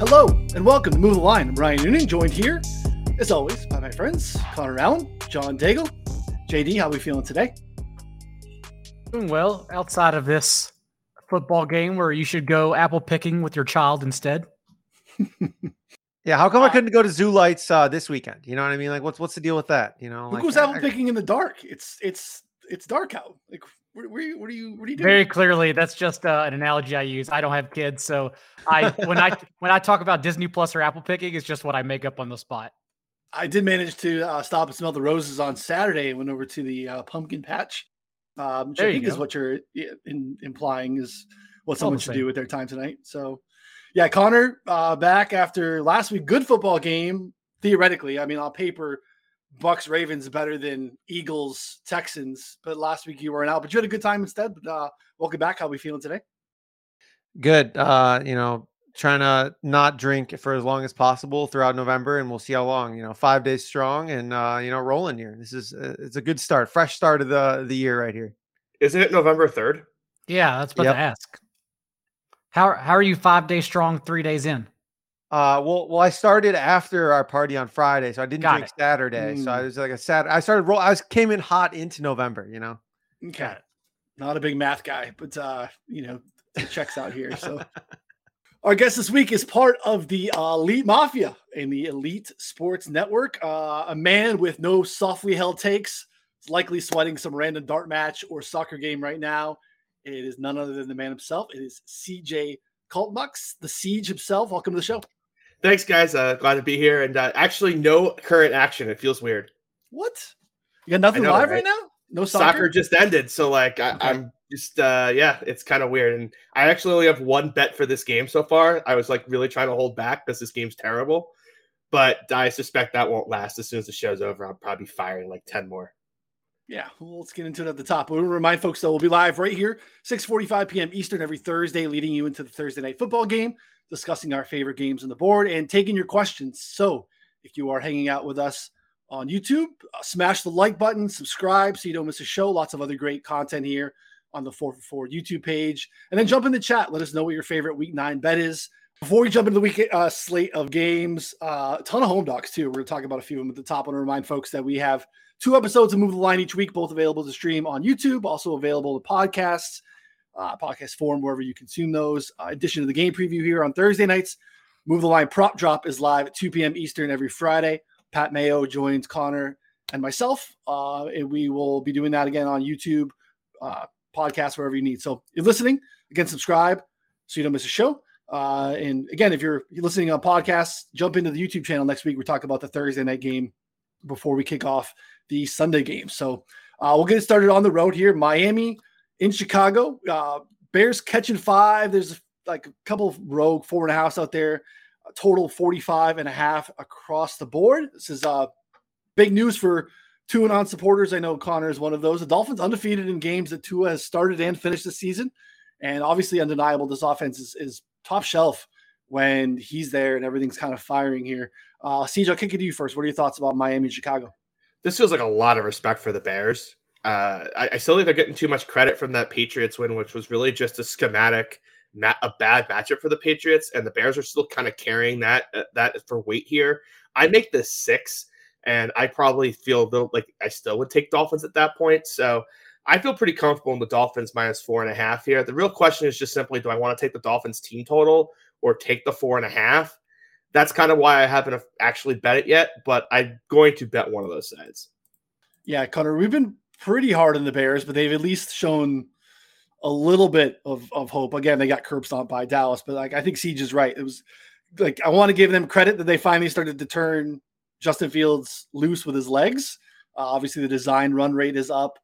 Hello and welcome to Move the Line. I'm Ryan Noonan, joined here, as always, by my friends Connor Allen, John Daigle. JD, how are we feeling today? Doing well outside of this football game where you should go apple picking with your child instead. yeah, how come I couldn't go to Zoo Lights uh, this weekend? You know what I mean? Like, what's what's the deal with that? You know, who like, goes apple picking in the dark? It's it's it's dark out. Like, what, what, are you what are you what are you doing? Very clearly, that's just uh, an analogy I use. I don't have kids, so I when I when I talk about Disney Plus or apple picking, it's just what I make up on the spot. I did manage to uh, stop and smell the roses on Saturday and went over to the uh, pumpkin patch, um, which I think is what you're in, implying is what someone should do with their time tonight. So, yeah, Connor uh, back after last week. Good football game, theoretically. I mean, on paper, Bucs Ravens better than Eagles Texans, but last week you weren't out. But you had a good time instead. But uh, welcome back. How are we feeling today? Good. Uh, you know, trying to not drink for as long as possible throughout November, and we'll see how long. You know, five days strong, and uh, you know, rolling here. This is uh, it's a good start, fresh start of the the year right here. Isn't it November third? Yeah, that's about yep. to ask. How how are you five days strong, three days in? Uh, well, well, I started after our party on Friday, so I didn't Got drink it. Saturday. Mm. So I mm. was like a sad. I started roll. I was came in hot into November. You know. Okay. Not a big math guy, but uh, you know, it checks out here. So. Our guest this week is part of the uh, Elite Mafia in the Elite Sports Network. Uh, a man with no softly held takes, is likely sweating some random dart match or soccer game right now. It is none other than the man himself. It is CJ Kaltenbach, the Siege himself. Welcome to the show. Thanks, guys. Uh, glad to be here. And uh, actually, no current action. It feels weird. What? You got nothing know, live right? right? now? No soccer? soccer? just ended. So, like, I, okay. I'm just uh yeah it's kind of weird and i actually only have one bet for this game so far i was like really trying to hold back because this game's terrible but i suspect that won't last as soon as the show's over i'll probably be firing like 10 more yeah well, let's get into it at the top we'll remind folks that we'll be live right here 6.45 p.m eastern every thursday leading you into the thursday night football game discussing our favorite games on the board and taking your questions so if you are hanging out with us on youtube uh, smash the like button subscribe so you don't miss a show lots of other great content here on the 4 for 4 YouTube page. And then jump in the chat. Let us know what your favorite week nine bet is. Before we jump into the week uh, slate of games, uh, a ton of home dogs too. We're going to talk about a few of them at the top. I want to remind folks that we have two episodes of Move the Line each week, both available to stream on YouTube, also available to podcasts, uh, podcast form, wherever you consume those. Uh, addition to the game preview here on Thursday nights. Move the Line prop drop is live at 2 p.m. Eastern every Friday. Pat Mayo joins Connor and myself. Uh, and we will be doing that again on YouTube uh, podcast wherever you need. So you're listening, again, subscribe so you don't miss a show. Uh, and again, if you're listening on podcasts, jump into the YouTube channel next week. We talk about the Thursday night game before we kick off the Sunday game. So uh, we'll get started on the road here. Miami in Chicago. Uh, Bears catching five. There's like a couple of rogue four and a half out there. A total 45 and a half across the board. This is uh, big news for Tuanon supporters. I know Connor is one of those. The Dolphins undefeated in games that Tua has started and finished the season. And obviously undeniable, this offense is, is top shelf when he's there and everything's kind of firing here. Uh, CJ, I'll kick it to you first. What are your thoughts about Miami and Chicago? This feels like a lot of respect for the Bears. Uh, I, I, still think they're getting too much credit from that Patriots win, which was really just a schematic, a bad matchup for the Patriots, and the Bears are still kind of carrying that uh, that for weight here. I make this six. And I probably feel little, like I still would take Dolphins at that point. So I feel pretty comfortable in the Dolphins minus four and a half here. The real question is just simply do I want to take the Dolphins team total or take the four and a half? That's kind of why I haven't actually bet it yet, but I'm going to bet one of those sides. Yeah, Connor, we've been pretty hard on the Bears, but they've at least shown a little bit of, of hope. Again, they got curb stomped by Dallas, but like I think Siege is right. It was like I want to give them credit that they finally started to turn Justin Fields loose with his legs. Uh, obviously, the design run rate is up.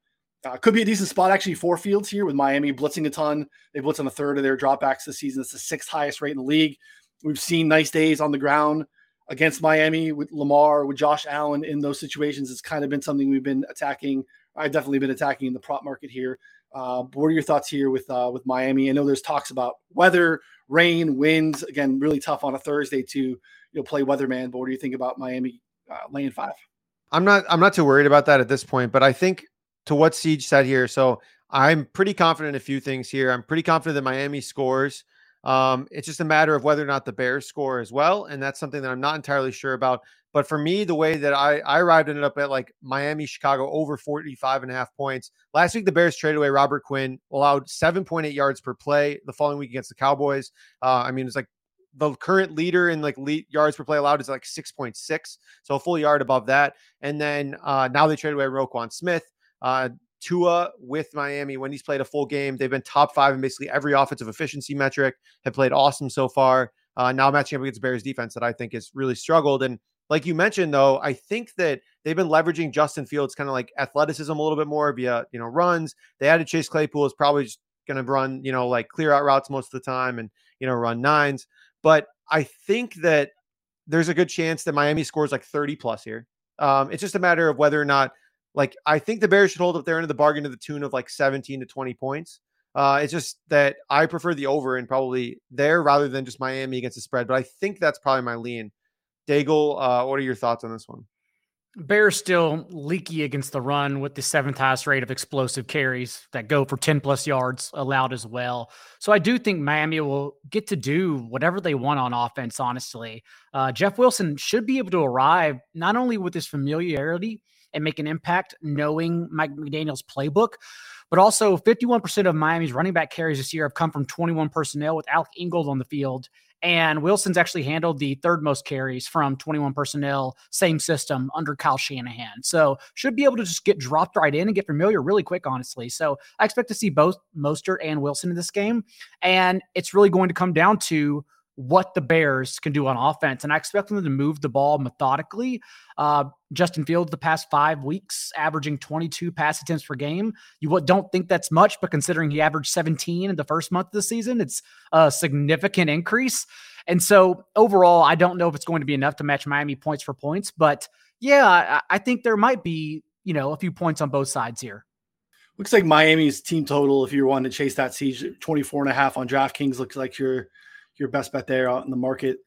Uh, could be a decent spot actually for Fields here with Miami blitzing a ton. They blitz on a third of their dropbacks this season. It's the sixth highest rate in the league. We've seen nice days on the ground against Miami with Lamar, with Josh Allen in those situations. It's kind of been something we've been attacking. I've definitely been attacking in the prop market here. Uh, what are your thoughts here with uh, with Miami? I know there's talks about weather, rain, winds. Again, really tough on a Thursday to you know play weatherman. But what do you think about Miami uh, lane five. I'm not I'm not too worried about that at this point, but I think to what Siege said here, so I'm pretty confident a few things here. I'm pretty confident that Miami scores. Um, it's just a matter of whether or not the Bears score as well, and that's something that I'm not entirely sure about. But for me, the way that I, I arrived ended up at like Miami, Chicago over 45 and a half points. Last week, the Bears traded away Robert Quinn, allowed 7.8 yards per play the following week against the Cowboys. Uh, I mean, it's like the current leader in like lead yards per play allowed is like 6.6. So a full yard above that. And then uh, now they traded away Roquan Smith. Uh, Tua with Miami when he's played a full game. They've been top five in basically every offensive efficiency metric, have played awesome so far. Uh, now matching up against Bears defense that I think has really struggled. And like you mentioned, though, I think that they've been leveraging Justin Fields kind of like athleticism a little bit more via, you know, runs. They added Chase Claypool is probably going to run, you know, like clear out routes most of the time and, you know, run nines. But I think that there's a good chance that Miami scores like 30 plus here. Um, it's just a matter of whether or not, like, I think the Bears should hold up their end of the bargain to the tune of like 17 to 20 points. Uh, it's just that I prefer the over and probably there rather than just Miami against the spread. But I think that's probably my lean. Daigle, uh, what are your thoughts on this one? Bears still leaky against the run with the seventh highest rate of explosive carries that go for 10 plus yards allowed as well. So I do think Miami will get to do whatever they want on offense, honestly. Uh, Jeff Wilson should be able to arrive not only with his familiarity and make an impact knowing Mike McDaniel's playbook, but also 51% of Miami's running back carries this year have come from 21 personnel with Alec Ingold on the field and Wilson's actually handled the third most carries from 21 personnel, same system under Kyle Shanahan. So should be able to just get dropped right in and get familiar really quick, honestly. So I expect to see both Mostert and Wilson in this game. And it's really going to come down to what the Bears can do on offense. And I expect them to move the ball methodically. Uh, Justin Fields, the past five weeks, averaging 22 pass attempts per game. You don't think that's much, but considering he averaged 17 in the first month of the season, it's a significant increase. And so overall, I don't know if it's going to be enough to match Miami points for points, but yeah, I, I think there might be, you know, a few points on both sides here. Looks like Miami's team total, if you're wanting to chase that siege, 24 and a half on DraftKings, looks like you're your best bet there out in the market.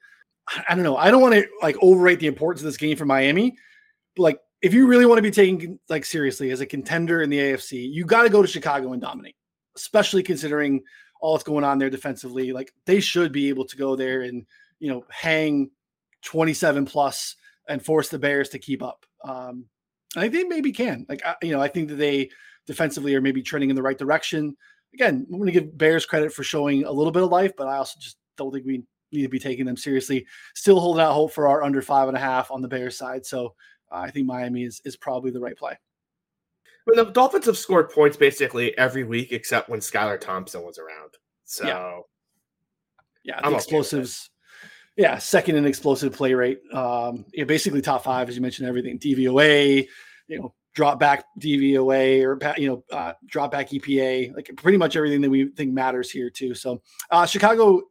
I don't know. I don't want to like overrate the importance of this game for Miami, but like if you really want to be taken like seriously as a contender in the AFC, you got to go to Chicago and dominate, especially considering all that's going on there defensively. Like they should be able to go there and you know hang 27 plus and force the Bears to keep up. Um, I think they maybe can. Like I, you know, I think that they defensively are maybe trending in the right direction. Again, I'm going to give Bears credit for showing a little bit of life, but I also just don't think we need to be taking them seriously. Still holding out hope for our under five and a half on the Bears side. So uh, I think Miami is is probably the right play. I mean, the Dolphins have scored points basically every week except when Skylar Thompson was around. So yeah, yeah the explosives. Okay yeah, second in explosive play rate. Um, yeah, basically top five, as you mentioned, everything DVOA, you know, drop back DVOA or you know, uh, drop back EPA, like pretty much everything that we think matters here too. So, uh, Chicago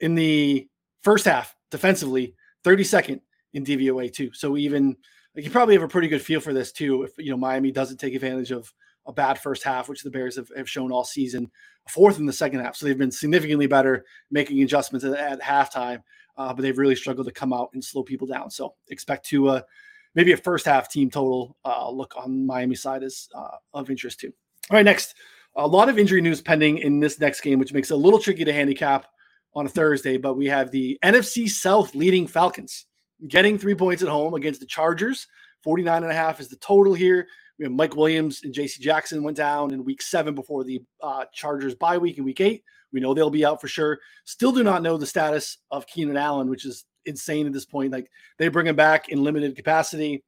in the first half defensively, 32nd in DVOA too. So even like you probably have a pretty good feel for this too. If you know Miami doesn't take advantage of a bad first half, which the Bears have, have shown all season, fourth in the second half. So they've been significantly better making adjustments at, at halftime, uh, but they've really struggled to come out and slow people down. So expect to uh, maybe a first half team total uh, look on Miami side is uh, of interest too. All right, next. A lot of injury news pending in this next game, which makes it a little tricky to handicap on a Thursday, but we have the NFC South leading Falcons getting three points at home against the Chargers. 49 and a half is the total here. We have Mike Williams and JC Jackson went down in week seven before the uh, Chargers bye week in week eight. We know they'll be out for sure. Still do not know the status of Keenan Allen, which is insane at this point. Like they bring him back in limited capacity.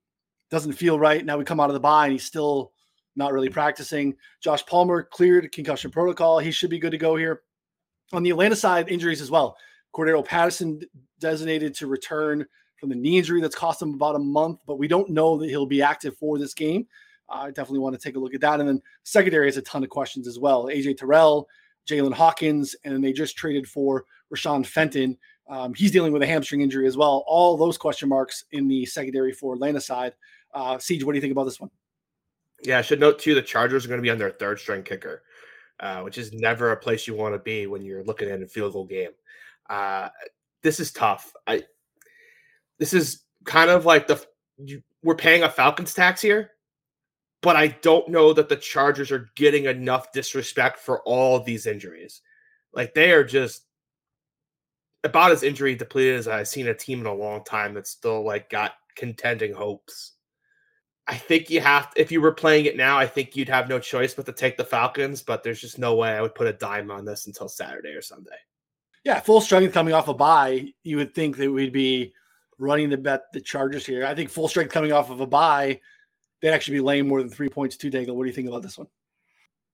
Doesn't feel right. Now we come out of the bye and he's still not really practicing. Josh Palmer cleared concussion protocol. He should be good to go here. On the Atlanta side, injuries as well. Cordarrelle Patterson designated to return from the knee injury that's cost him about a month, but we don't know that he'll be active for this game. I definitely want to take a look at that. And then secondary has a ton of questions as well. AJ Terrell, Jaylinn Hawkins, and they just traded for Rashad Fenton. Um, he's dealing with a hamstring injury as well. All those question marks in the secondary for Atlanta side. Uh, Siege, what do you think about this one? Yeah, I should note too the Chargers are going to be on their third string kicker uh, which is never a place you want to be when you're looking at a field goal game. Uh, this is tough. I this is kind of like the you, we're paying a Falcons tax here, but I don't know that the Chargers are getting enough disrespect for all these injuries. Like they are just about as injury depleted as I've seen a team in a long time that's still like got contending hopes. I think you have to, if you were playing it now, I think you'd have no choice but to take the Falcons, but there's just no way I would put a dime on this until Saturday or Sunday. Yeah, full strength coming off a bye, you would think that we'd be running the bet the Chargers here. I think full strength coming off of a bye, they'd actually be laying more than three points to Daigle. What do you think about this one?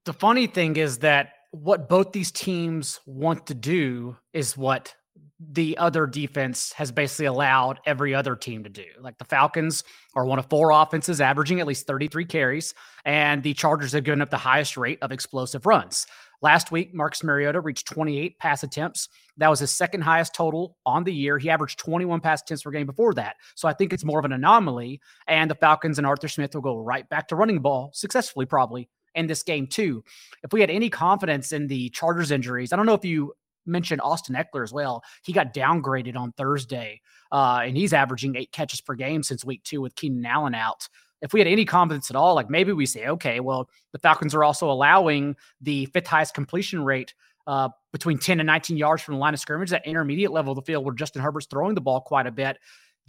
The funny thing is that what both these teams want to do is what the other defense has basically allowed every other team to do. Like the Falcons are one of four offenses averaging at least 33 carries, and the Chargers have given up the highest rate of explosive runs. Last week, Marcus Mariota reached 28 pass attempts. That was his second highest total on the year. He averaged 21 pass attempts per game before that. So I think it's more of an anomaly. And the Falcons and Arthur Smith will go right back to running the ball successfully, probably in this game, too. If we had any confidence in the Chargers injuries, I don't know if you mentioned Austin Ekeler as well. He got downgraded on Thursday, uh, and he's averaging eight catches per game since week two with Keenan Allen out. If we had any confidence at all, like maybe we say, okay, well, the Falcons are also allowing the fifth highest completion rate uh, between 10 and 19 yards from the line of scrimmage, that intermediate level of the field where Justin Herbert's throwing the ball quite a bit,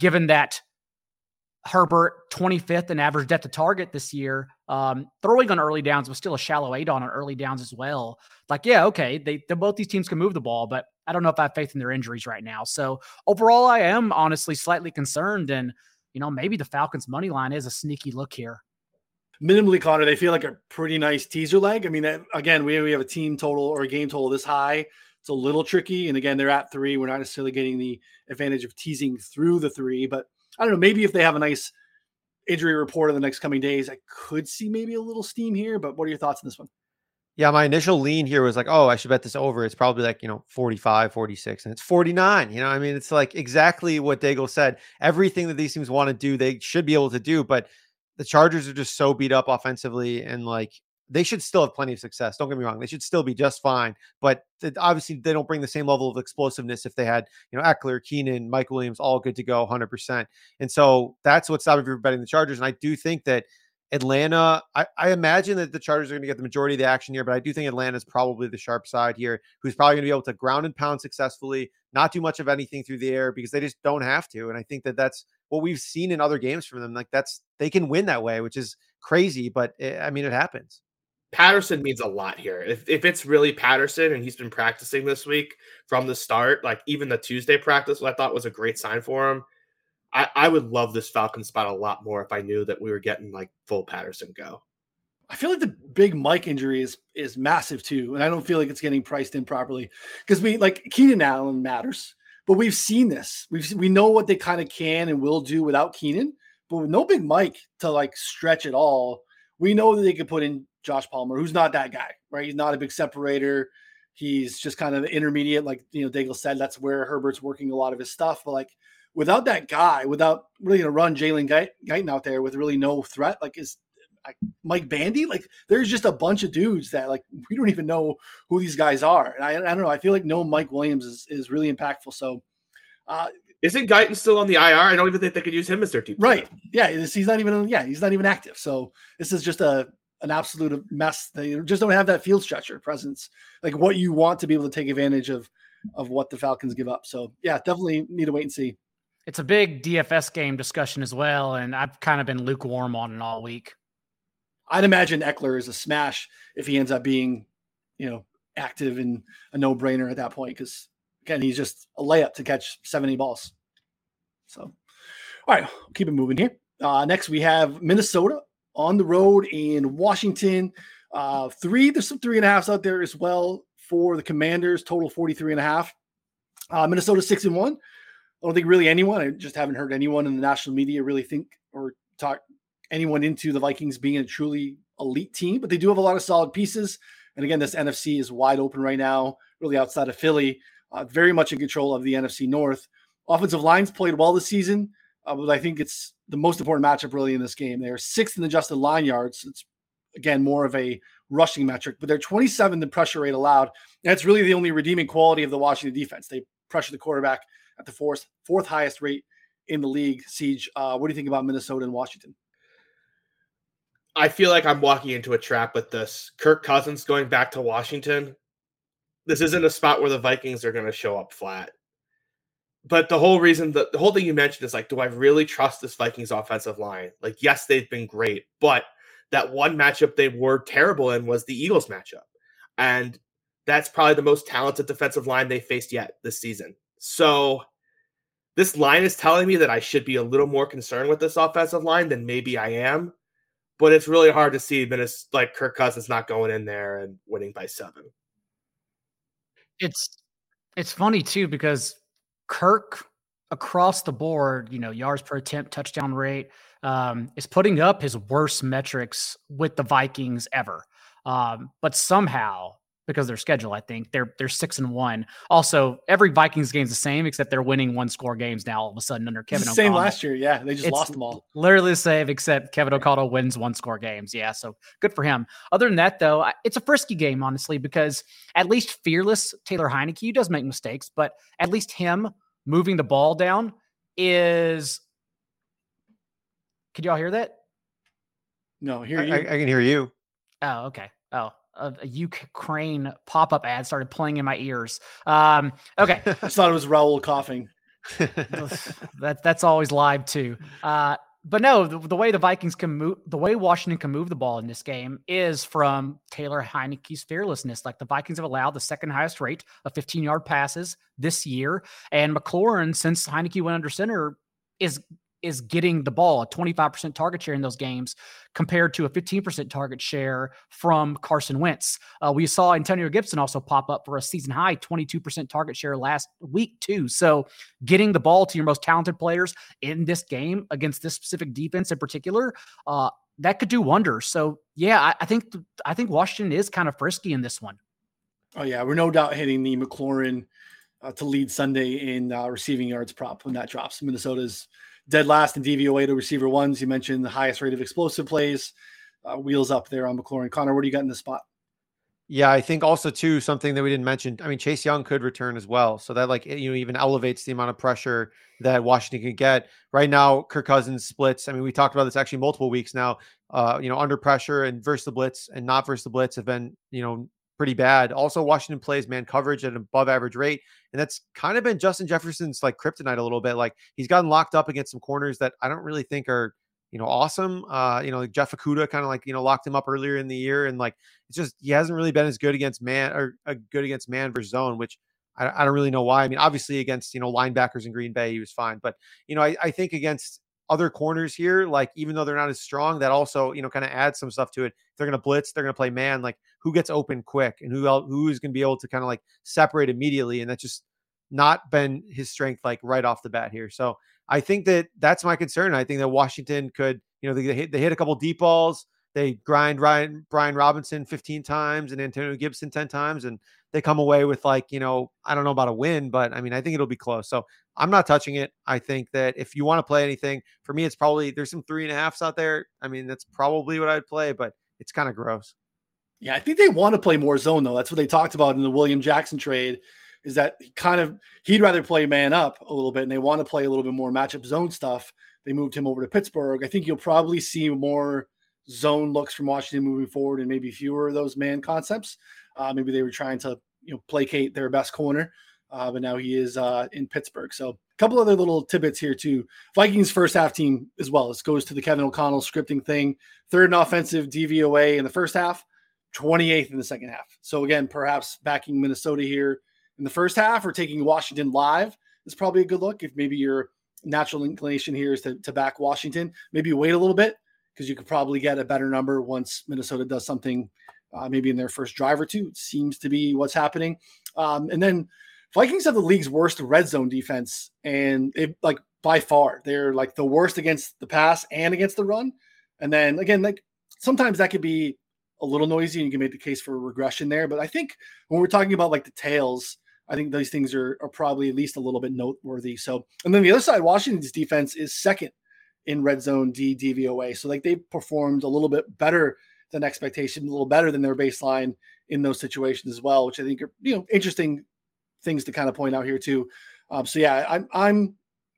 given that Herbert 25th in average depth of target this year. Um, throwing on early downs was still a shallow eight on on early downs as well. Like, yeah, okay, they, they both these teams can move the ball, but I don't know if I have faith in their injuries right now. So overall, I am honestly slightly concerned, and you know maybe the Falcons money line is a sneaky look here. Minimally, Connor, they feel like a pretty nice teaser leg. I mean, again, we we have a team total or a game total this high. It's a little tricky, and again, they're at three. We're not necessarily getting the advantage of teasing through the three, but I don't know. Maybe if they have a nice injury report in the next coming days, I could see maybe a little steam here. But what are your thoughts on this one? Yeah, my initial lean here was like, oh, I should bet this over. It's probably like, you know, 45, 46, and it's 49. You know, I mean, it's like exactly what Daigle said. Everything that these teams want to do, they should be able to do. But the Chargers are just so beat up offensively and like they should still have plenty of success. Don't get me wrong; they should still be just fine. But obviously, they don't bring the same level of explosiveness if they had, you know, Ekeler, Keenan, Mike Williams, all good to go, hundred percent. And so that's what's stopping you from betting the Chargers. And I do think that Atlanta, I, I imagine that the Chargers are going to get the majority of the action here, but I do think Atlanta is probably the sharp side here, who's probably going to be able to ground and pound successfully, not do much of anything through the air because they just don't have to. And I think that that's what we've seen in other games from them. Like that's they can win that way, which is crazy, but it, I mean, it happens. Patterson means a lot here. If, if it's really Patterson and he's been practicing this week from the start, like even the Tuesday practice, I thought was a great sign for him. I, I would love this Falcon spot a lot more if I knew that we were getting like full Patterson go. I feel like the big Mike injury is is massive too, and I don't feel like it's getting priced in properly because we like Keenan Allen matters, but we've seen this. We've we know what they kind of can and will do without Keenan, but with no big Mike to like stretch it all, we know that they could put in Josh Palmer, who's not that guy, right? He's not a big separator. He's just kind of intermediate, like you know, Daigle said. That's where Herbert's working a lot of his stuff. But like without that guy, without really gonna run Jalen Guyton out there with really no threat, like is like Mike Bandy, like there's just a bunch of dudes that like we don't even know who these guys are. And I, I don't know. I feel like no Mike Williams is, is really impactful. So uh, isn't Guyton still on the IR? I don't even think they could use him as their team. Right. Yeah. He's not even. Yeah. He's not even active. So this is just a an absolute mess. They just don't have that field stretcher presence, like what you want to be able to take advantage of of what the Falcons give up. So yeah, definitely need to wait and see. It's a big DFS game discussion as well, and I've kind of been lukewarm on it all week. I'd imagine Ekeler is a smash if he ends up being, you know, active and a no brainer at that point because again he's just a layup to catch 70 balls. So, all right, keep it moving here. Uh, next we have Minnesota on the road in Washington. Uh, three, there's some three and a halfs out there as well for the Commanders, total 43 and a half. Uh, Minnesota six and one. I don't think really anyone, I just haven't heard anyone in the national media really think or talk anyone into the Vikings being a truly elite team, but they do have a lot of solid pieces. And again, this NFC is wide open right now, really outside of Philly, uh, very much in control of the NFC North. Offensive lines played well this season, uh, but I think it's the most important matchup really in this game. They're sixth in adjusted line yards. It's again more of a rushing metric, but they're 27th in pressure rate allowed. That's really the only redeeming quality of the Washington defense. They pressure the quarterback at the fourth fourth highest rate in the league. Siege, uh, what do you think about Minnesota and Washington? I feel like I'm walking into a trap with this. Kirk Cousins going back to Washington. This isn't a spot where the Vikings are going to show up flat. But the whole reason the, the whole thing you mentioned is like, do I really trust this Vikings offensive line? Like, yes, they've been great, but that one matchup they were terrible in was the Eagles matchup. And that's probably the most talented defensive line they faced yet this season. So this line is telling me that I should be a little more concerned with this offensive line than maybe I am. But it's really hard to see Minnesota, like Kirk Cousins not going in there and winning by seven. It's it's funny too because Kirk across the board, you know, yards per attempt, touchdown rate, um, is putting up his worst metrics with the Vikings ever. Um, but somehow because their schedule. I think they're they're six and one. Also, every Vikings game's the same, except they're winning one score games now. All of a sudden under Kevin. It's the same last year, yeah. They just it's lost them all. Literally the same, except Kevin O'Connell wins one score games. Yeah, so good for him. Other than that, though, it's a frisky game, honestly, because at least fearless Taylor Heinicke, he does make mistakes, but at least him moving the ball down is. Could y'all hear that? No, hear you. I, I can hear you. Oh, okay. Oh, a, a Ukraine pop up ad started playing in my ears. Um, okay, I thought it was Raul coughing. that that's always live too. Uh, but no, the, the, way the Vikings can move, the way Washington can move the ball in this game is from Taylor Heinicke's fearlessness. Like the Vikings have allowed the second highest rate of 15 yard passes this year, and McLaurin, since Heinicke went under center, is is getting the ball, a 25% target share in those games compared to a 15% target share from Carson Wentz. Uh, we saw Antonio Gibson also pop up for a season high 22% target share last week, too. So getting the ball to your most talented players in this game against this specific defense in particular, uh, that could do wonders. So yeah, I, I think I think Washington is kind of frisky in this one. Oh yeah, we're no doubt hitting the McLaurin uh, to lead Sunday in uh, receiving yards prop when that drops. Minnesota's dead last in DVOA to receiver ones. You mentioned the highest rate of explosive plays. Uh, wheels up there on McLaurin. Connor, what do you got in the spot? Yeah, I think also too something that we didn't mention. I mean, Chase Young could return as well, so that like you know even elevates the amount of pressure that Washington can get. Right now, Kirk Cousins splits. I mean, we talked about this actually multiple weeks now. Uh, you know, under pressure and versus the blitz and not versus the blitz have been you know pretty bad. Also, Washington plays man coverage at an above average rate. And that's kind of been Justin Jefferson's like kryptonite a little bit. Like he's gotten locked up against some corners that I don't really think are, you know, awesome. Uh, you know, like Jeff Okudah kind of like, you know, locked him up earlier in the year. And like, it's just, he hasn't really been as good against man or uh, good against man versus zone, which I, I, don't really know why. I mean, obviously against, you know, linebackers in Green Bay, he was fine. But, you know, I, I think against other corners here, like even though they're not as strong, that also you know kind of adds some stuff to it. If they're going to blitz, they're going to play man. Like who gets open quick and who else, who is going to be able to kind of like separate immediately, and that's just not been his strength like right off the bat here. So I think that that's my concern. I think that Washington could, you know, they hit, they hit a couple deep balls. They grind Ryan Brian Robinson 15 times and Antonio Gibson 10 times, and they come away with like, you know, I don't know about a win, but I mean, I think it'll be close. So I'm not touching it. I think that if you want to play anything, for me, it's probably there's some three and a halfs out there. I mean, that's probably what I'd play, but it's kind of gross. Yeah, I think they want to play more zone though. That's what they talked about in the William Jackson trade. Is that kind of he'd rather play man up a little bit, and they want to play a little bit more matchup zone stuff. They moved him over to Pittsburgh. I think you'll probably see more zone looks from Washington moving forward, and maybe fewer of those man concepts. Uh, maybe they were trying to you know placate their best corner, uh, but now he is uh, in Pittsburgh. So a couple other little tidbits here too. Vikings first half team as well. This goes to the Kevin O'Connell scripting thing. Third in offensive DVOA in the first half, 28th in the second half. So again, perhaps backing Minnesota here in the first half or taking Washington live is probably a good look. If maybe your natural inclination here is to, to back Washington, maybe wait a little bit because you could probably get a better number once Minnesota does something uh, maybe in their first drive or two. Seems to be what's happening. Um, and then Vikings have the league's worst red zone defense, and it like by far they're like the worst against the pass and against the run. And then again, like sometimes that could be a little noisy, and you can make the case for regression there. But I think when we're talking about like the tails, I think those things are, are probably at least a little bit noteworthy. So, and then the other side, Washington's defense is second in red zone D DVOA. So like they performed a little bit better than expectation, a little better than their baseline in those situations as well, which I think are you know interesting things to kind of point out here too. Um, so yeah, I'm I'm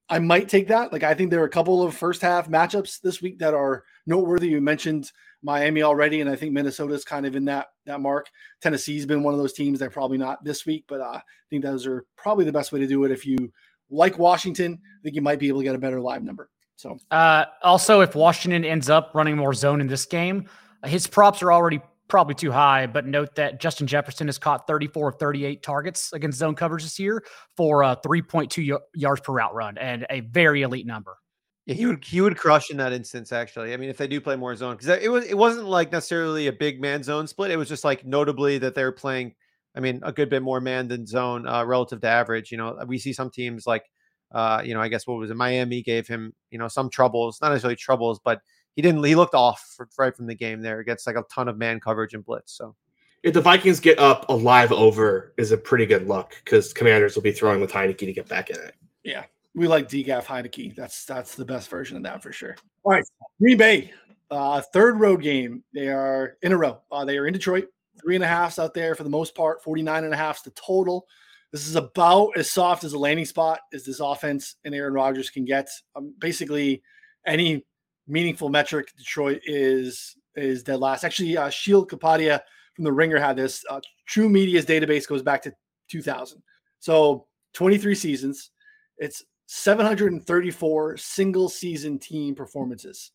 I might take that. Like I think there are a couple of first half matchups this week that are noteworthy. You mentioned Miami already, and I think Minnesota's kind of in that that mark. Tennessee's been one of those teams that probably not this week, but uh, I think those are probably the best way to do it if you like Washington, I think you might be able to get a better live number. So, uh, also, if Washington ends up running more zone in this game, his props are already probably too high. But note that Justin Jefferson has caught 34 of 38 targets against zone coverage this year for uh, 3.2 y- yards per route run and a very elite number. Yeah, he would he would crush in that instance. Actually, I mean, if they do play more zone, because it was it wasn't like necessarily a big man zone split. It was just like notably that they're playing. I mean, a good bit more man than zone uh, relative to average. You know, we see some teams like, uh, you know, I guess what was it? Miami gave him, you know, some troubles, not necessarily troubles, but he didn't. He looked off for, right from the game there against like a ton of man coverage and blitz. So if the Vikings get up a live over, is a pretty good look because Commanders will be throwing with Heinicke to get back in it. Yeah, we like DGAF Heinicke. That's that's the best version of that for sure. All right, Green Bay, uh, third road game. They are in a row. Uh, they are in Detroit. Three and a halfs out there for the most part. 49 and a halfs the total. This is about as soft as a landing spot as this offense and Aaron Rodgers can get. Um, basically, any meaningful metric Detroit is is dead last. Actually, uh, Sheil Kapadia from the Ringer had this. Uh, TruMedia's database goes back to 2000. So 23 seasons. It's 734 single season team performances.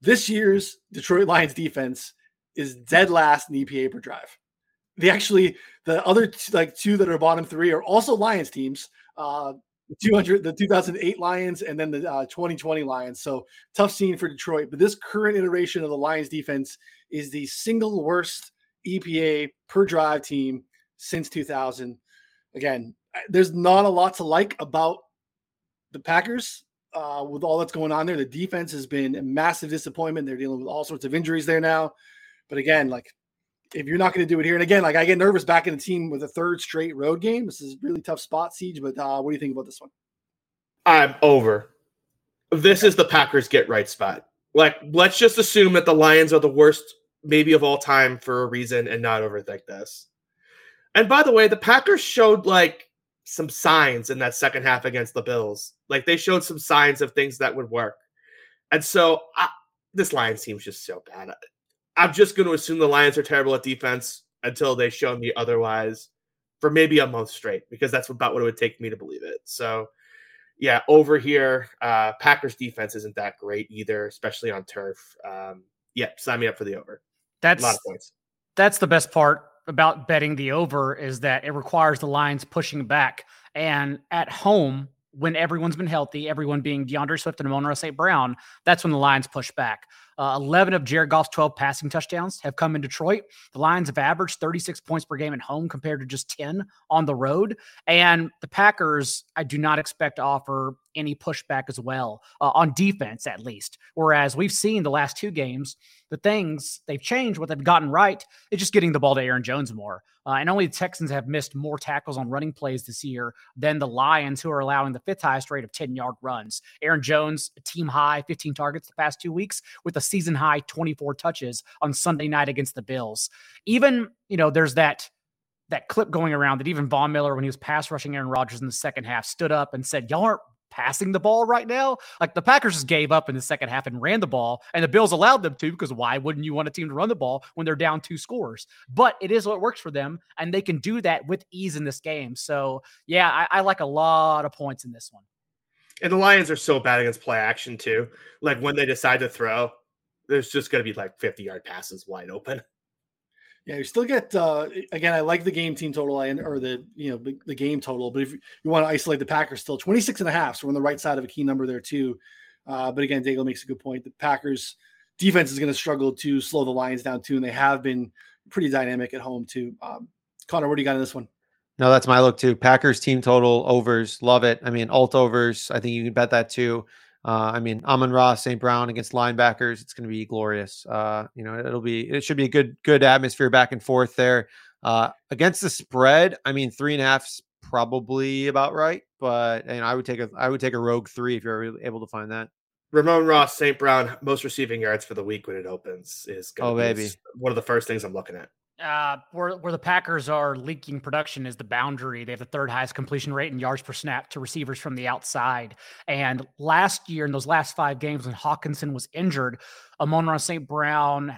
This year's Detroit Lions defense is dead last in EPA per drive. They actually, the other like two that are bottom three are also Lions teams. Uh, the 200, the 2008 Lions, and then the uh, 2020 Lions. So tough scene for Detroit. But this current iteration of the Lions defense is the single worst EPA per drive team since 2000. Again, there's not a lot to like about the Packers uh, with all that's going on there. The defense has been a massive disappointment. They're dealing with all sorts of injuries there now. But again, like if you're not going to do it here, and again, like I get nervous back in the team with a third straight road game. This is really tough spot siege. But uh, what do you think about this one? I'm over. This is the Packers get right spot. Like, let's just assume that the Lions are the worst, maybe of all time, for a reason, and not overthink this. And by the way, the Packers showed like some signs in that second half against the Bills. Like they showed some signs of things that would work. And so I, this Lions team's just so bad. I'm just going to assume the Lions are terrible at defense until they show me otherwise for maybe a month straight, because that's about what it would take me to believe it. So, yeah, over here, uh, Packers defense isn't that great either, especially on turf. Um, yeah, sign me up for the over. That's a lot of points. That's the best part about betting the over is that it requires the Lions pushing back. And at home, when everyone's been healthy, everyone being DeAndre Swift and Amon St. Brown, that's when the Lions push back. Uh, 11 of Jared Goff's 12 passing touchdowns have come in Detroit. The Lions have averaged 36 points per game at home compared to just 10 on the road. And the Packers, I do not expect to offer any pushback as well, uh, on defense at least. Whereas we've seen the last two games, the things they've changed, what they've gotten right, is just getting the ball to Aaron Jones more. Uh, and only the Texans have missed more tackles on running plays this year than the Lions, who are allowing the fifth highest rate of 10 yard runs. Aaron Jones, team high 15 targets the past two weeks with a season high 24 touches on Sunday night against the Bills. Even, you know, there's that that clip going around that even Von Miller, when he was pass rushing Aaron Rodgers in the second half, stood up and said, Y'all aren't passing the ball right now. Like the Packers just gave up in the second half and ran the ball, and the Bills allowed them to because why wouldn't you want a team to run the ball when they're down two scores? But it is what works for them, and they can do that with ease in this game. So yeah, I, I like a lot of points in this one. And the Lions are so bad against play action too. Like when they decide to throw, there's just going to be like 50 yard passes wide open. Yeah, you still get uh, again. I like the game team total and or the you know the, the, game total, but if you want to isolate the Packers, still 26 and a half. So we're on the right side of a key number there too. Uh, but again, Daigle makes a good point. The Packers defense is going to struggle to slow the Lions down too, and they have been pretty dynamic at home too. Um, Connor, what do you got in this one? No, that's my look too. Packers team total overs, love it. I mean, alt overs. I think you can bet that too. Uh, I mean, Amon-Ra, St. Brown against linebackers, it's going to be glorious. Uh, you know, it'll be, it should be a good, good atmosphere back and forth there. Uh, against the spread, I mean, three and a half's probably about right, but and I would take a, I would take a rogue three if you're able to find that. Amon-Ra, St. Brown, most receiving yards for the week when it opens is going oh baby one of the first things I'm looking at. Uh, where where the Packers are leaking production is the boundary. They have the third highest completion rate in yards per snap to receivers from the outside. And last year, in those last five games, when Hockenson was injured, Amon-Ra St. Brown's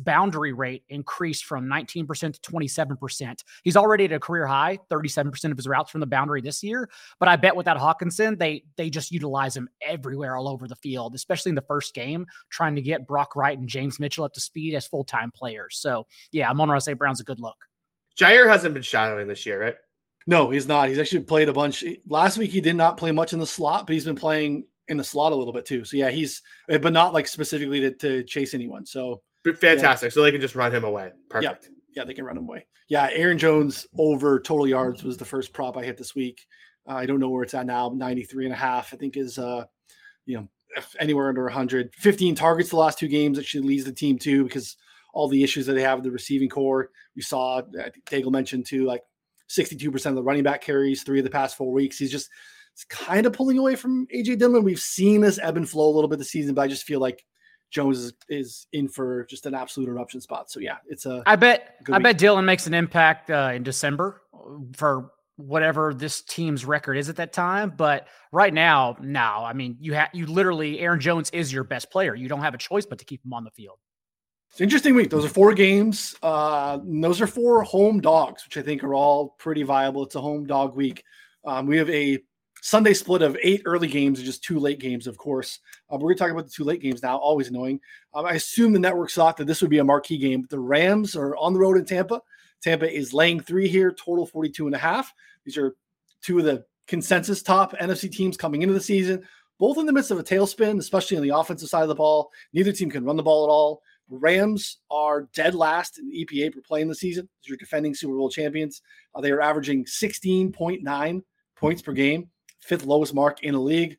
boundary rate increased from 19% to 27%. He's already at a career high, 37% of his routes from the boundary this year. But I bet without Hockenson, they they just utilize him everywhere all over the field, especially in the first game, trying to get Brock Wright and James Mitchell up to speed as full-time players. So yeah, Amon-Ra St. Brown's a good look. Jair hasn't been shadowing this year, right? No, he's not. He's actually played a bunch. Last week he did not play much in the slot, but he's been playing in the slot a little bit too. So yeah, he's but not like specifically to, to chase anyone. So fantastic. Yeah. So they can just run him away. Perfect. Yeah. yeah, they can run him away. Yeah, Aaron Jones over total yards was the first prop I hit this week. Uh, I don't know where it's at now. 93 and a half, I think is uh, you know, anywhere under 100. 15 targets the last two games that actually leads the team too because all the issues that they have with the receiving corps. We saw Daigle mentioned too, like 62% of the running back carries three of the past four weeks. He's just it's kind of pulling away from AJ Dillon. We've seen this ebb and flow a little bit this season, but I just feel like Jones is, is in for just an absolute eruption spot. So yeah, it's a. I bet. I week. bet Dillon makes an impact uh, in December for whatever this team's record is at that time. But right now, now, I mean, you have you literally Aaron Jones is your best player. You don't have a choice but to keep him on the field. It's interesting week. Those are four games. Uh, those are four home dogs, which I think are all pretty viable. It's a home dog week. Um, we have a Sunday split of eight early games and just two late games, of course. Uh, we're going to talk about the two late games now. Always annoying. Um, I assume the network thought that this would be a marquee game. The Rams are on the road in Tampa. Tampa is laying three here, total 42 and a half. These are two of the consensus top NFC teams coming into the season, both in the midst of a tailspin, especially on the offensive side of the ball. Neither team can run the ball at all. Rams are dead last in EPA per play in the season. As your defending Super Bowl champions, uh, they are averaging 16.9 points per game fifth lowest mark in the league.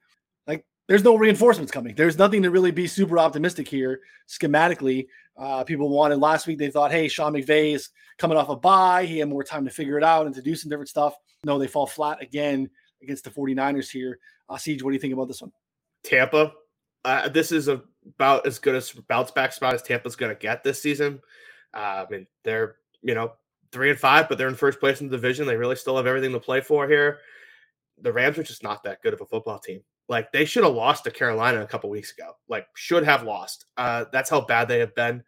Like, there's no reinforcements coming. There's nothing to really be super optimistic here schematically. Uh, people wanted last week, they thought, hey, Sean McVay is coming off a bye. He had more time to figure it out and to do some different stuff. No, they fall flat again against the 49ers here. Uh, Siege, what do you think about this one? Tampa. Uh, this is a, about as good a bounce back spot as Tampa's going to get this season. Uh, I mean, they're, you know, three and five, but they're in first place in the division. They really still have everything to play for here the Rams are just not that good of a football team. Like they should have lost to Carolina a couple weeks ago. Like should have lost. Uh, that's how bad they have been.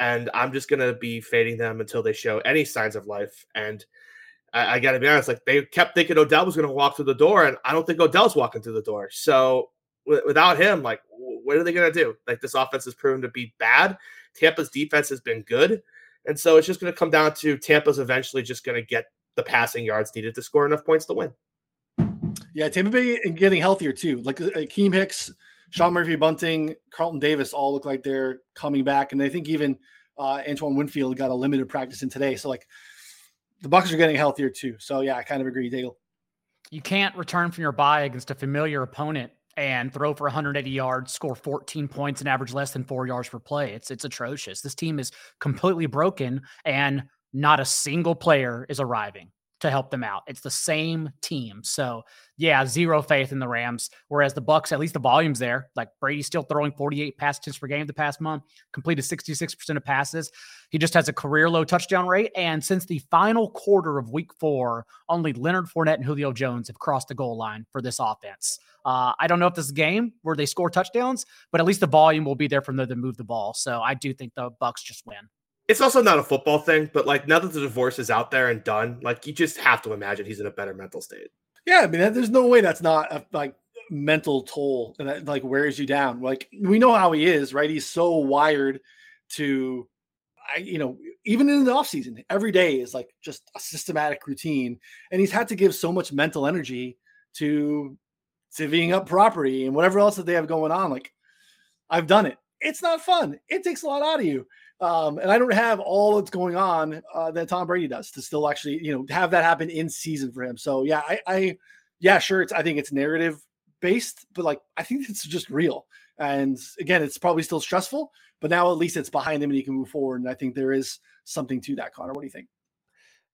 And I'm just gonna be fading them until they show any signs of life. And I, I got to be honest, like they kept thinking Odell was gonna walk through the door, and I don't think Odell's walking through the door. So without him, like what are they gonna do? Like this offense has proven to be bad. Tampa's defense has been good, and so it's just gonna come down to Tampa's eventually just gonna get the passing yards needed to score enough points to win. Yeah, Tampa Bay getting healthier too. Like uh, Akiem Hicks, Sean Murphy Bunting, Carlton Davis all look like they're coming back. And I think even uh, Antoine Winfield got a limited practice in today. So like the Bucks are getting healthier too. So yeah, I kind of agree, Dale. You can't return from your bye against a familiar opponent and throw for 180 yards, score 14 points, and average less than four yards per play. It's it's atrocious. This team is completely broken, and not a single player is arriving to help them out. It's the same team. So yeah, zero faith in the Rams. Whereas the Bucks, at least the volume's there. Like Brady's still throwing 48 pass attempts per game the past month, completed 66% of passes. He just has a career low touchdown rate. And since the final quarter of week four, only Leonard Fournette and Julio Jones have crossed the goal line for this offense. Uh, I don't know if this game where they score touchdowns, but at least the volume will be there from them to move the ball. So I do think the Bucks just win it's also not a football thing, but like now that the divorce is out there and done, like you just have to imagine he's in a better mental state. Yeah, I mean, there's no way that's not a like mental toll and that like wears you down. Like we know how he is, right? He's so wired to, I you know, even in the off season, every day is like just a systematic routine, and he's had to give so much mental energy to divvying up property and whatever else that they have going on. Like I've done it. It's not fun. It takes a lot out of you. Um, and I don't have all that's going on uh, that Tom Brady does to still actually, you know, have that happen in season for him. So yeah, I, I yeah, sure. It's I think it's narrative based, but like I think it's just real. And again, it's probably still stressful, but now at least it's behind him and he can move forward. And I think there is something to that. Connor, what do you think?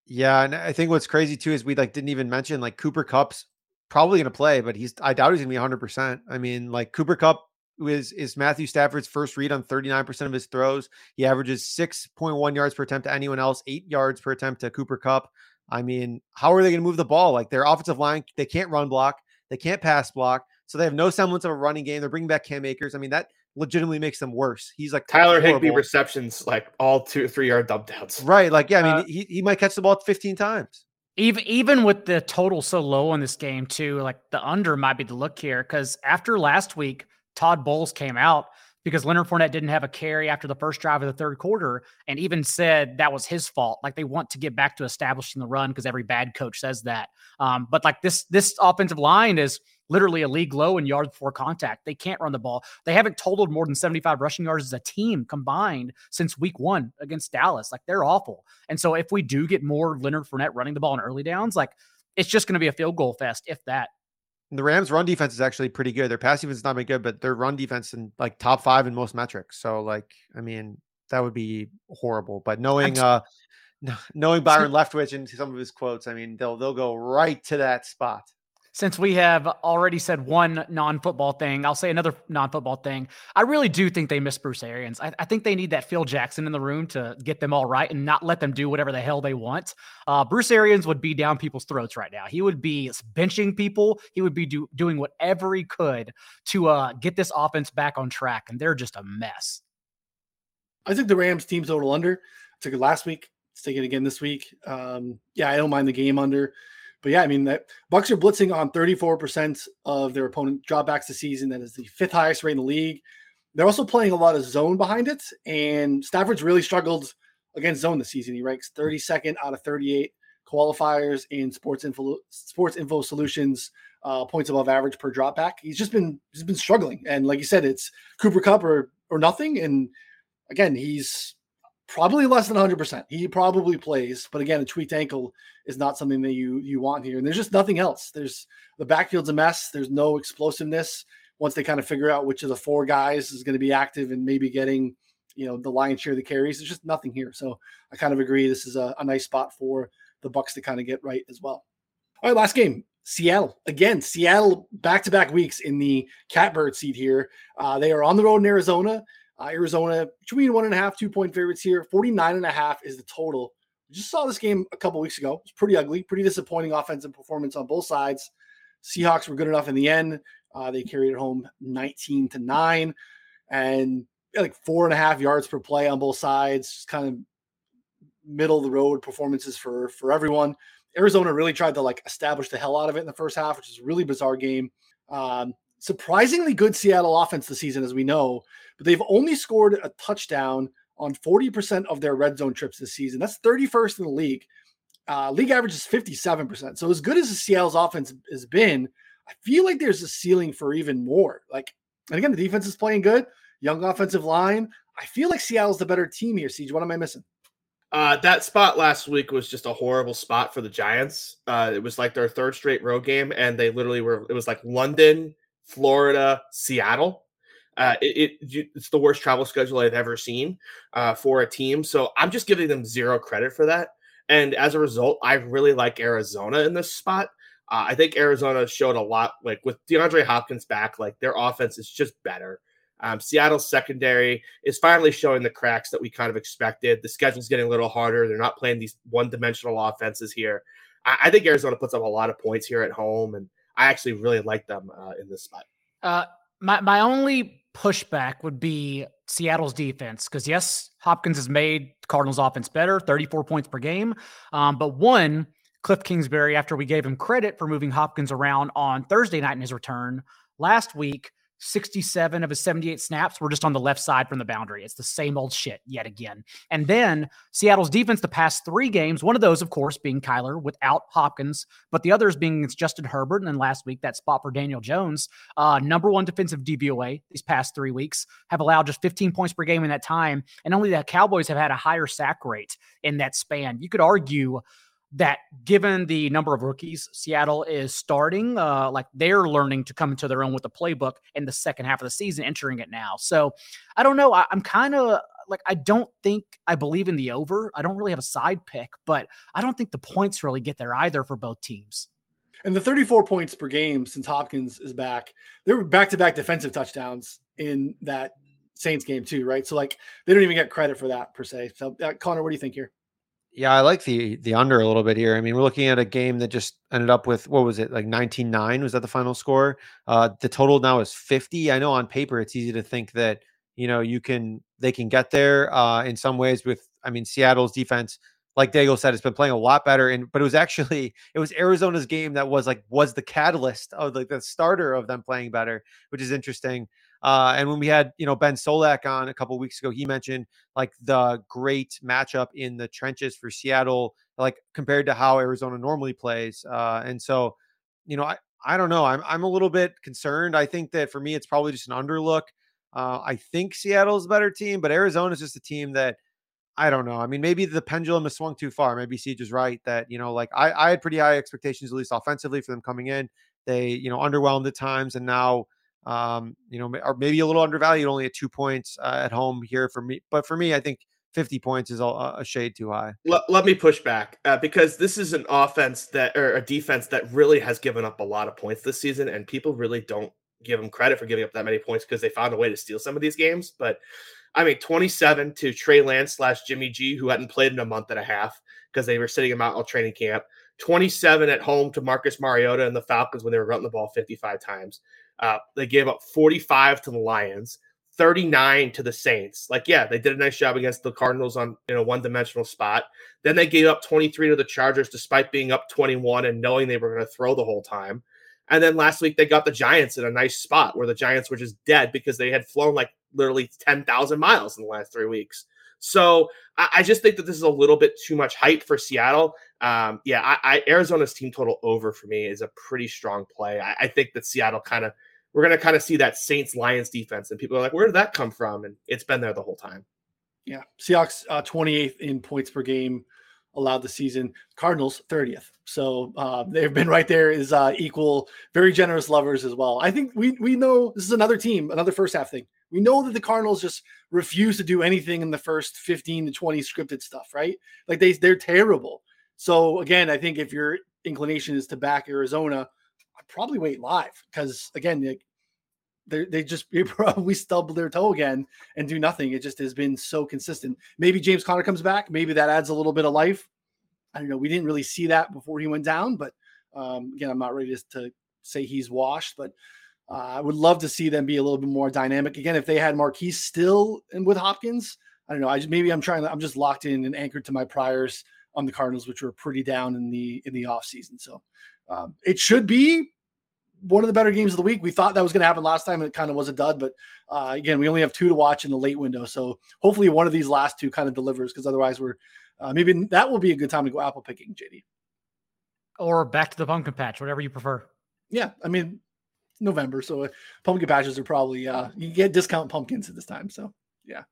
Yeah, and I think what's crazy too is we like didn't even mention like Cooper Kupp's probably going to play, but he's I doubt he's going to be 100. percent I mean, like Cooper Kupp is is Matthew Stafford's first read on 39% of his throws. He averages 6.1 yards per attempt to anyone else, eight yards per attempt to Cooper Kupp. I mean, how are they going to move the ball? Like their offensive line, they can't run block, they can't pass block, so they have no semblance of a running game. They're bringing back Cam Akers. I mean, that legitimately makes them worse. He's like Tyler horrible. Higbee receptions, like all two or three yard dump downs. Right. Like, yeah, I mean, uh, he, he might catch the ball 15 times. Even even with the total so low in this game, too, like the under might be the look here. Cause after last week, Todd Bowles came out because Leonard Fournette didn't have a carry after the first drive of the third quarter and even said that was his fault. Like they want to get back to establishing the run because every bad coach says that. Um, but like this, this offensive line is literally a league low in yards before contact. They can't run the ball. They haven't totaled more than 75 rushing yards as a team combined since week one against Dallas. Like they're awful. And so if we do get more Leonard Fournette running the ball in early downs, like it's just going to be a field goal fest, if that. The Rams' run defense is actually pretty good. Their pass defense is not been good, but their run defense in like top five in most metrics. So, like, I mean, that would be horrible. But knowing, uh, knowing Byron Leftwich and some of his quotes, I mean, they'll they'll go right to that spot since we have already said one non-football thing, I'll say another non-football thing. I really do think they miss Bruce Arians. I, I, think they need that Phil Jackson in the room to get them all right and not let them do whatever the hell they want. Uh, Bruce Arians would be down people's throats right now. He would be benching people. He would be do, doing whatever he could to uh, get this offense back on track, and they're just a mess. I think the Rams team total under. I took it last week. Let's take it again this week. Um, yeah, I don't mind the game under. But yeah, I mean, that Bucs are blitzing on 34% of their opponent dropbacks this season. That is the fifth highest rate in the league. They're also playing a lot of zone behind it, and Stafford's really struggled against zone this season. He ranks 32nd out of 38 qualifiers in Sports Info Sports Info Solutions uh, points above average per dropback. He's just been he's been struggling, and like you said, it's Cooper Kupp or or nothing. And again, he's probably less than 100%. He probably plays, but again, a tweaked ankle is not something that you you want here. And there's just nothing else. There's the backfield's a mess. There's no explosiveness once they kind of figure out which of the four guys is going to be active and maybe getting, you know, the lion's share of the carries. There's just nothing here. So I kind of agree. This is a, a nice spot for the Bucs to kind of get right as well. All right, last game. Seattle again. Seattle back-to-back weeks in the catbird seat here. Uh, they are on the road in Arizona. Uh, Arizona between one and a half, two point favorites here. 49 and a half is the total. We just saw this game a couple weeks ago. It's pretty ugly, pretty disappointing offensive performance on both sides. Seahawks were good enough in the end. Uh, they carried it home 19 to 9 and like four and a half yards per play on both sides. Just kind of middle of the road performances for for everyone. Arizona really tried to like establish the hell out of it in the first half, which is a really bizarre game. Um, surprisingly good Seattle offense this season, as we know, but they've only scored a touchdown on 40% of their red zone trips this season. That's 31st in the league. Uh, league average is 57%. So as good as the Seattle's offense has been, I feel like there's a ceiling for even more. Like, and again, the defense is playing good, young offensive line. I feel like Seattle's the better team here. Siege, what am I missing? Uh, that spot last week was just a horrible spot for the Giants. Uh, it was like their third straight road game, and they literally were. It was like London, Florida, Seattle. Uh, it, it, it's the worst travel schedule I've ever seen uh, for a team. So I'm just giving them zero credit for that. And as a result, I really like Arizona in this spot. Uh, I think Arizona showed a lot, like with DeAndre Hopkins back, like their offense is just better. Um, Seattle's secondary is finally showing the cracks that we kind of expected. The schedule's getting a little harder. They're not playing these one dimensional offenses here. I, I, think Arizona puts up a lot of points here at home, and I actually really like them uh, in this spot. Uh, my my only pushback would be Seattle's defense because yes, Hopkins has made Cardinals offense better, 34 points per game. Um, but one, Cliff Kingsbury, after we gave him credit for moving Hopkins around on Thursday night in his return last week, 67 of his 78 snaps were just on the left side from the boundary. It's the same old shit yet again. And then Seattle's defense the past three games, one of those, of course, being Kyler without Hopkins, but the others being it's Justin Herbert. And then last week, that spot for Daniel Jones, uh, number one defensive DVOA these past three weeks, have allowed just 15 points per game in that time. And only the Cowboys have had a higher sack rate in that span. You could argue that given the number of rookies Seattle is starting, uh, like they're learning to come into their own with the playbook in the second half of the season, entering it now. So I don't know. I, I'm kind of like, I don't think I believe in the over. I don't really have a side pick, but I don't think the points really get there either for both teams. And the 34 points per game since Hopkins is back, they were back to back defensive touchdowns in that Saints game too, right? So like they don't even get credit for that per se. So uh, Connor, what do you think here? Yeah, I like the the under a little bit here. I mean, we're looking at a game that just ended up with what was it like 19-9 was that the final score? Uh the total now is 50. I know on paper it's easy to think that, you know, you can they can get there uh in some ways with I mean, Seattle's defense like Daigle said, it's been playing a lot better. And but it was actually it was Arizona's game that was like was the catalyst of like the starter of them playing better, which is interesting. Uh, and when we had you know Ben Solak on a couple weeks ago, he mentioned like the great matchup in the trenches for Seattle, like compared to how Arizona normally plays. Uh, and so, you know, I I don't know. I'm I'm a little bit concerned. I think that for me, it's probably just an underlook. Uh, I think Seattle's a better team, but Arizona is just a team that I don't know. I mean, maybe the pendulum has swung too far. Maybe Siege is right that, you know, like I, I had pretty high expectations, at least offensively, for them coming in. They, you know, underwhelmed at times. And now, um, you know, or maybe a little undervalued, only at two points uh, at home here for me. But for me, I think 50 points is a, a shade too high. Let, let me push back uh, because this is an offense that, or a defense that really has given up a lot of points this season. And people really don't give them credit for giving up that many points because they found a way to steal some of these games. But I mean, 27 to Trey Lance slash Jimmy G, who hadn't played in a month and a half because they were sitting him out on training camp. 27 at home to Marcus Mariota and the Falcons when they were running the ball 55 times. Uh, they gave up 45 to the Lions, 39 to the Saints. Like, yeah, they did a nice job against the Cardinals on in a one dimensional spot. Then they gave up 23 to the Chargers despite being up 21 and knowing they were going to throw the whole time. And then last week they got the Giants in a nice spot where the Giants were just dead because they had flown like literally 10,000 miles in the last three weeks. So I, I, just think that this is a little bit too much hype for Seattle. Um, yeah, I, I, Arizona's team total over for me is a pretty strong play. I, I think that Seattle kind of we're going to kind of see that Saints Lions defense, and people are like, where did that come from? And it's been there the whole time. Yeah, Seahawks uh, 28th in points per game allowed the season. Cardinals 30th. So uh, they've been right there is uh, equal, very generous lovers as well. I think we we know this is another team, another first half thing. We know that the Cardinals just refuse to do anything in the first 15 to 20 scripted stuff, right? Like they they're terrible. So again, I think if your inclination is to back Arizona, I'd probably wait live because again, they, they just they probably stub their toe again and do nothing. It just has been so consistent. Maybe James Conner comes back. Maybe that adds a little bit of life. I don't know. We didn't really see that before he went down, but um, again, I'm not ready to, to say he's washed, but uh, I would love to see them be a little bit more dynamic. Again, if they had Marquise still and with Hopkins, I don't know. I just, maybe I'm trying. To, I'm just locked in and anchored to my priors on the Cardinals, which were pretty down in the in the off season. So um, it should be one of the better games of the week. We thought that was going to happen last time, and it kind of was a dud. But uh, again, we only have two to watch in the late window, so hopefully one of these last two kind of delivers. Because otherwise, we're uh, maybe that will be a good time to go apple picking, JD. Or back to the pumpkin patch, whatever you prefer. Yeah, I mean, November, so uh, pumpkin patches are probably uh, you get discount pumpkins at this time. So yeah.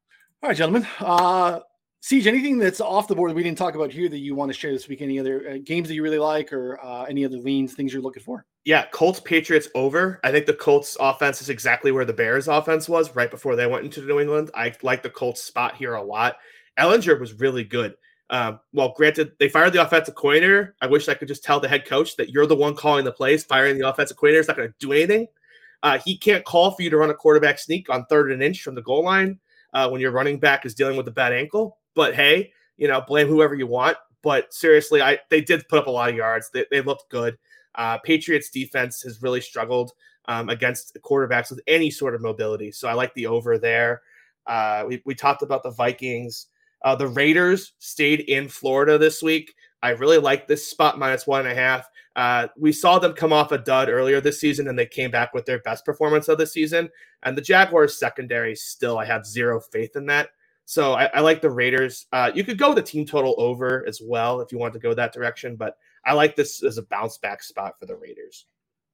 All right, gentlemen. Uh, Siege, anything that's off the board that we didn't talk about here that you want to share this week? Any other uh, games that you really like, or uh, any other leans, things you're looking for? Yeah, Colts Patriots over. I think the Colts offense is exactly where the Bears offense was right before they went into New England. I like the Colts spot here a lot. Ehlinger was really good. Um, well, granted, they fired the offensive coordinator. I wish I could just tell the head coach that you're the one calling the plays. Firing the offensive coordinator is not going to do anything. Uh, he can't call for you to run a quarterback sneak on third and inch from the goal line uh, when your running back is dealing with a bad ankle. But hey, you know, blame whoever you want. But seriously, I they did put up a lot of yards. They, they looked good. Uh, Patriots defense has really struggled um, against quarterbacks with any sort of mobility. So I like the over there. Uh, we, we talked about the Vikings. Uh, the Raiders stayed in Florida this week. I really like this spot minus one and a half. Uh, we saw them come off a dud earlier this season, and they came back with their best performance of the season. And the Jaguars secondary still, I have zero faith in that. So I, I like the Raiders. Uh, you could go the team total over as well if you want to go that direction, but I like this as a bounce back spot for the Raiders.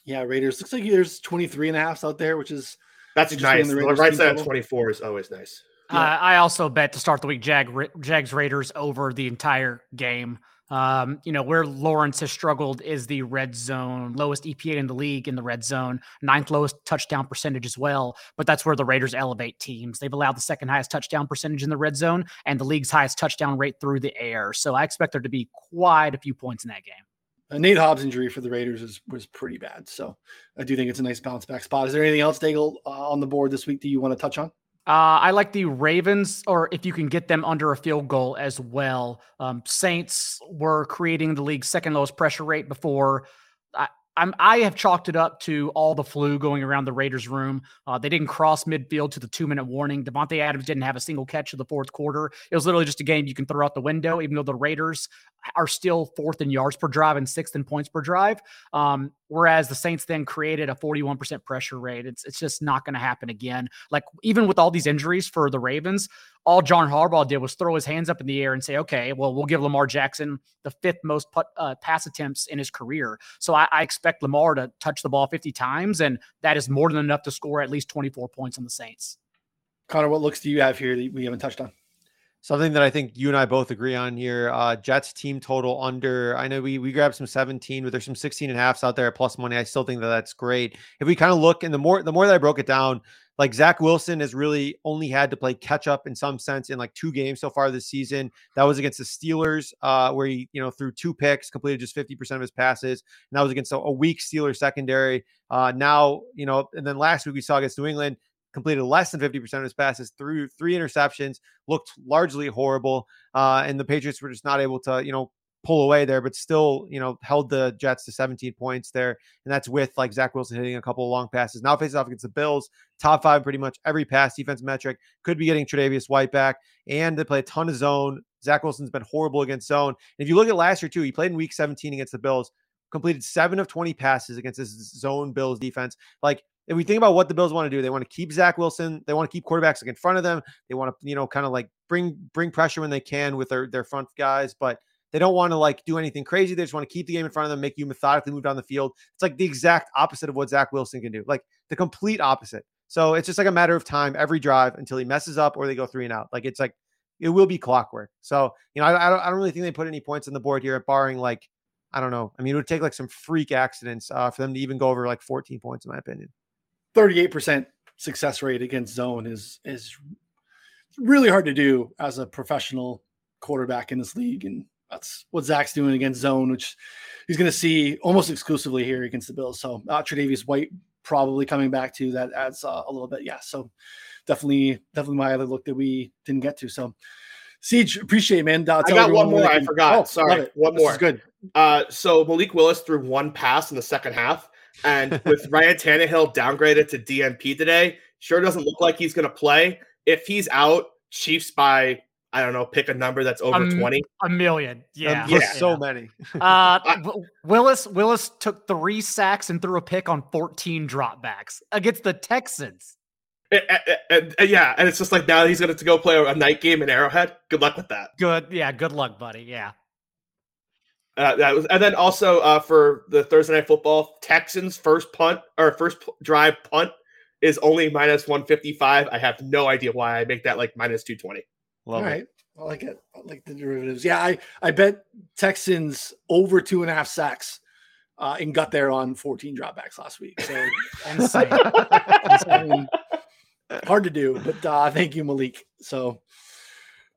Yeah, Raiders. Looks like there's 23 and a half out there, which is that's nice. The, the right side of 24 is always nice. Yeah. Uh, I also bet to start the week Jag Jags Raiders over the entire game. Um, you know, where Lawrence has struggled is the red zone, lowest EPA in the league in the red zone, ninth lowest touchdown percentage as well. But that's where the Raiders elevate teams. They've allowed the second highest touchdown percentage in the red zone and the league's highest touchdown rate through the air. So I expect there to be quite a few points in that game. uh, Nate Hobbs injury for the Raiders was was pretty bad. So I do think it's a nice bounce back spot. Is there anything else, Daigle, uh, on the board this week that you want to touch on? Uh, I like the Ravens, or if you can get them under a field goal as well. Um, Saints were creating the league's second lowest pressure rate before. I, I'm, I have chalked it up to all the flu going around the Raiders' room. Uh, they didn't cross midfield to the two minute warning. Davante Adams didn't have a single catch of the fourth quarter. It was literally just a game you can throw out the window, even though the Raiders are still fourth in yards per drive and sixth in points per drive. Um, whereas the Saints then created a 41% pressure rate. It's it's just not going to happen again. Like even with all these injuries for the Ravens, all John Harbaugh did was throw his hands up in the air and say, "Okay, well, we'll give Lamar Jackson the fifth most put, uh, pass attempts in his career." So I, I expect Lamar to touch the ball 50 times, and that is more than enough to score at least 24 points on the Saints. Connor, what looks do you have here that we haven't touched on? Something that I think you and I both agree on here. Uh, Jets team total under. I know we we grabbed some 17, but there's some 16 and a halfs out there at plus money. I still think that that's great. If we kind of look and the more the more that I broke it down, like Zach Wilson has really only had to play catch up in some sense in like two games so far this season. That was against the Steelers, uh, where he you know threw two picks, completed just 50% of his passes, and that was against a, a weak Steelers secondary. Uh, now you know, and then last week we saw against New England completed less than 50% of his passes threw three interceptions, looked largely horrible. Uh, and the Patriots were just not able to, you know, pull away there, but still, you know, held the Jets to 17 points there. And that's with like Zach Wilson hitting a couple of long passes. Now faces off against the Bills, top five pretty much every pass defense metric. Could be getting Tre'Davious White back. And they play a ton of zone. Zach Wilson's been horrible against zone. And if you look at last year too, he played in week 17 against the Bills, completed seven of 20 passes against this zone Bills defense. Like if we think about what the Bills want to do, they want to keep Zach Wilson. They want to keep quarterbacks like in front of them. They want to, you know, kind of like bring bring pressure when they can with their their front guys, but they don't want to like do anything crazy. They just want to keep the game in front of them, make you methodically move down the field. It's like the exact opposite of what Zach Wilson can do, like the complete opposite. So it's just like a matter of time every drive until he messes up or they go three and out. Like it's like it will be clockwork. So you know, I, I don't I don't really think they put any points on the board here, barring like I don't know. I mean, it would take like some freak accidents uh, for them to even go over like 14 points, in my opinion. 38% success rate against zone is is really hard to do as a professional quarterback in this league. And that's what Zach's doing against zone, which he's going to see almost exclusively here against the Bills. So uh, Tre'Davious White probably coming back to that adds uh, a little bit. Yeah. So definitely, definitely my other look that we didn't get to. So Siege, appreciate it, man. Uh, I got one more. I forgot. Oh, Sorry. One this more. good. Uh, so Malik Willis threw one pass in the second half. And with Ryan Tannehill downgraded to DNP today, sure doesn't look like he's going to play. If he's out, Chiefs by I don't know, pick a number that's over a, 20. A million. Yeah. Um, yeah. So many. uh, Willis Willis took three sacks and threw a pick on 14 dropbacks against the Texans. And, and, and, yeah. And it's just like now he's going to go play a night game in Arrowhead. Good luck with that. Good. Yeah. Good luck, buddy. Yeah. Uh, that was, and then also uh, for the Thursday night football, Texans first punt or first drive punt is only minus 155. I have no idea why I make that like minus 220. Love All right. It. I like it. I like the derivatives. Yeah, I, I bet Texans over two and a half sacks uh, and got there on 14 dropbacks last week. So insane. insane. Hard to do, but uh, thank you, Malik. So,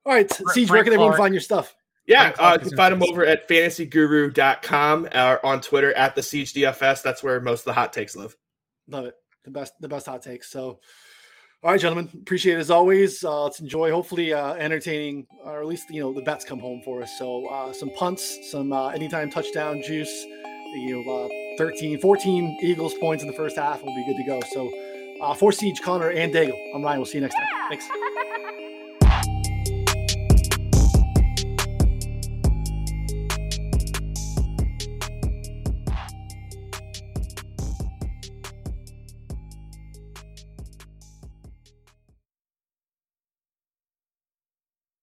all right, Frank, Siege, where can everyone find your stuff? Yeah, uh, you can find them over at fantasyguru.com or uh, on Twitter at the Siege DFS. That's where most of the hot takes live. Love it. The best, the best hot takes. So, all right, gentlemen, appreciate it as always. Uh, let's enjoy, hopefully, uh, entertaining, or at least you know the bets come home for us. So, uh, some punts, some uh, anytime touchdown juice. You know, uh, 13, 14 Eagles points in the first half We'll be good to go. So, uh, for Siege, Connor, and Daigle, I'm Ryan. We'll see you next time. Thanks.